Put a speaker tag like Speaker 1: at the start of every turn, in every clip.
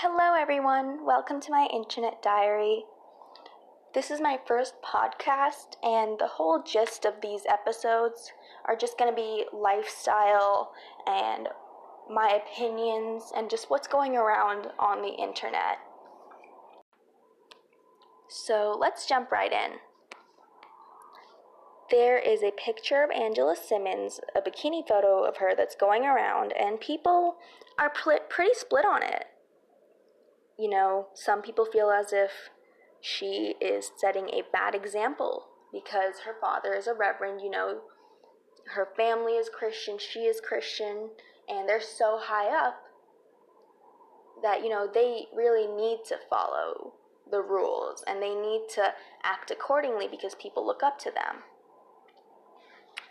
Speaker 1: Hello, everyone. Welcome to my internet diary. This is my first podcast, and the whole gist of these episodes are just going to be lifestyle and my opinions and just what's going around on the internet. So let's jump right in. There is a picture of Angela Simmons, a bikini photo of her that's going around, and people are pl- pretty split on it. You know, some people feel as if she is setting a bad example because her father is a reverend, you know, her family is Christian, she is Christian, and they're so high up that, you know, they really need to follow the rules and they need to act accordingly because people look up to them.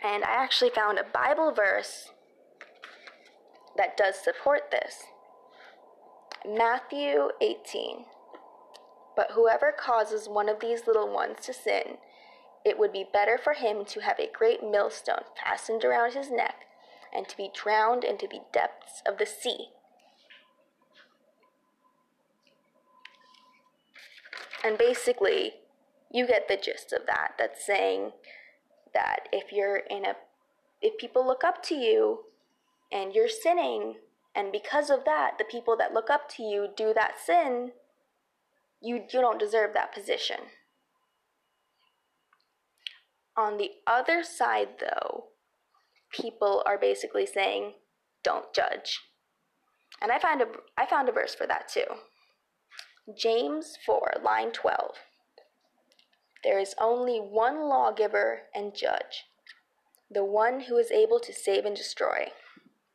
Speaker 1: And I actually found a Bible verse that does support this. Matthew 18. But whoever causes one of these little ones to sin, it would be better for him to have a great millstone fastened around his neck and to be drowned into the depths of the sea. And basically, you get the gist of that. That's saying that if you're in a if people look up to you and you're sinning and because of that the people that look up to you do that sin you you don't deserve that position. On the other side though people are basically saying don't judge. And i found a i found a verse for that too. James 4 line 12 there is only one lawgiver and judge, the one who is able to save and destroy.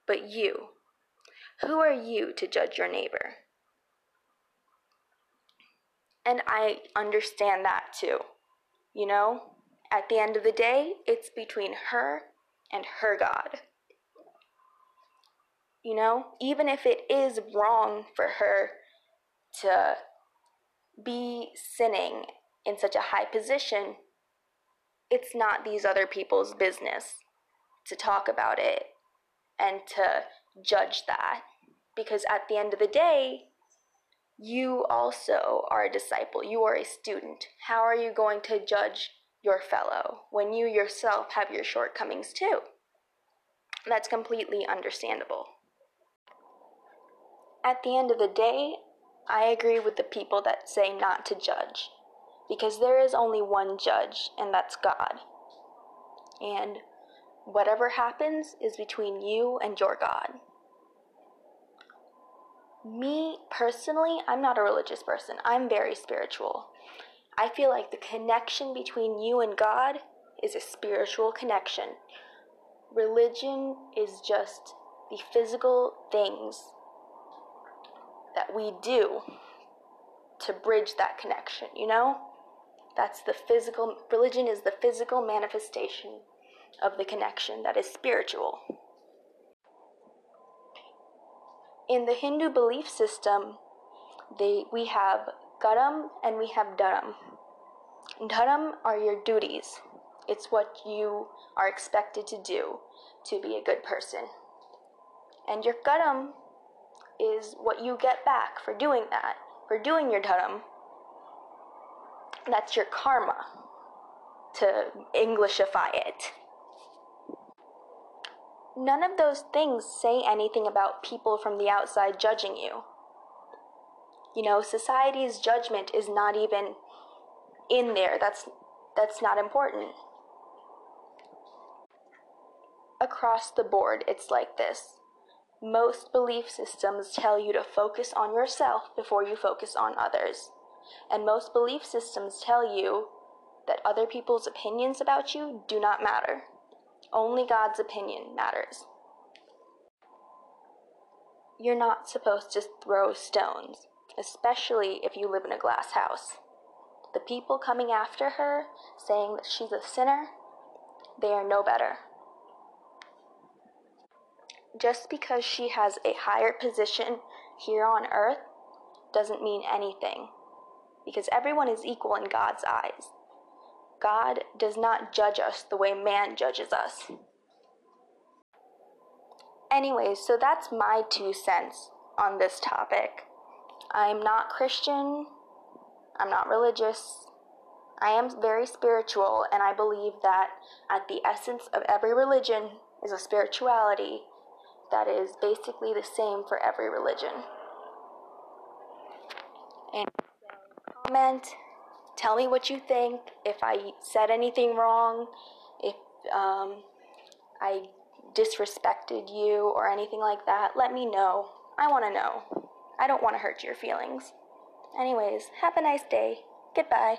Speaker 1: But you, who are you to judge your neighbor? And I understand that too. You know, at the end of the day, it's between her and her God. You know, even if it is wrong for her to be sinning in such a high position, it's not these other people's business to talk about it and to judge that. Because at the end of the day, you also are a disciple, you are a student. How are you going to judge your fellow when you yourself have your shortcomings too? That's completely understandable. At the end of the day, I agree with the people that say not to judge because there is only one judge, and that's God. And whatever happens is between you and your God. Me personally, I'm not a religious person, I'm very spiritual. I feel like the connection between you and God is a spiritual connection. Religion is just the physical things that we do to bridge that connection, you know? That's the physical, religion is the physical manifestation of the connection that is spiritual. In the Hindu belief system, they, we have Karam and we have Dharam. Dharam are your duties. It's what you are expected to do to be a good person. And your Karam is what you get back for doing that, for doing your Dharam that's your karma, to Englishify it. None of those things say anything about people from the outside judging you. You know, society's judgment is not even in there. That's that's not important. Across the board, it's like this. Most belief systems tell you to focus on yourself before you focus on others. And most belief systems tell you that other people's opinions about you do not matter. Only God's opinion matters. You're not supposed to throw stones, especially if you live in a glass house. The people coming after her, saying that she's a sinner, they are no better. Just because she has a higher position here on earth doesn't mean anything because everyone is equal in God's eyes. God does not judge us the way man judges us. Anyways, so that's my two cents on this topic. I'm not Christian. I'm not religious. I am very spiritual, and I believe that at the essence of every religion is a spirituality that is basically the same for every religion. And so, comment, tell me what you think, if I said anything wrong, if um, I disrespected you or anything like that, let me know. I want to know. I don't want to hurt your feelings. Anyways, have a nice day. Goodbye.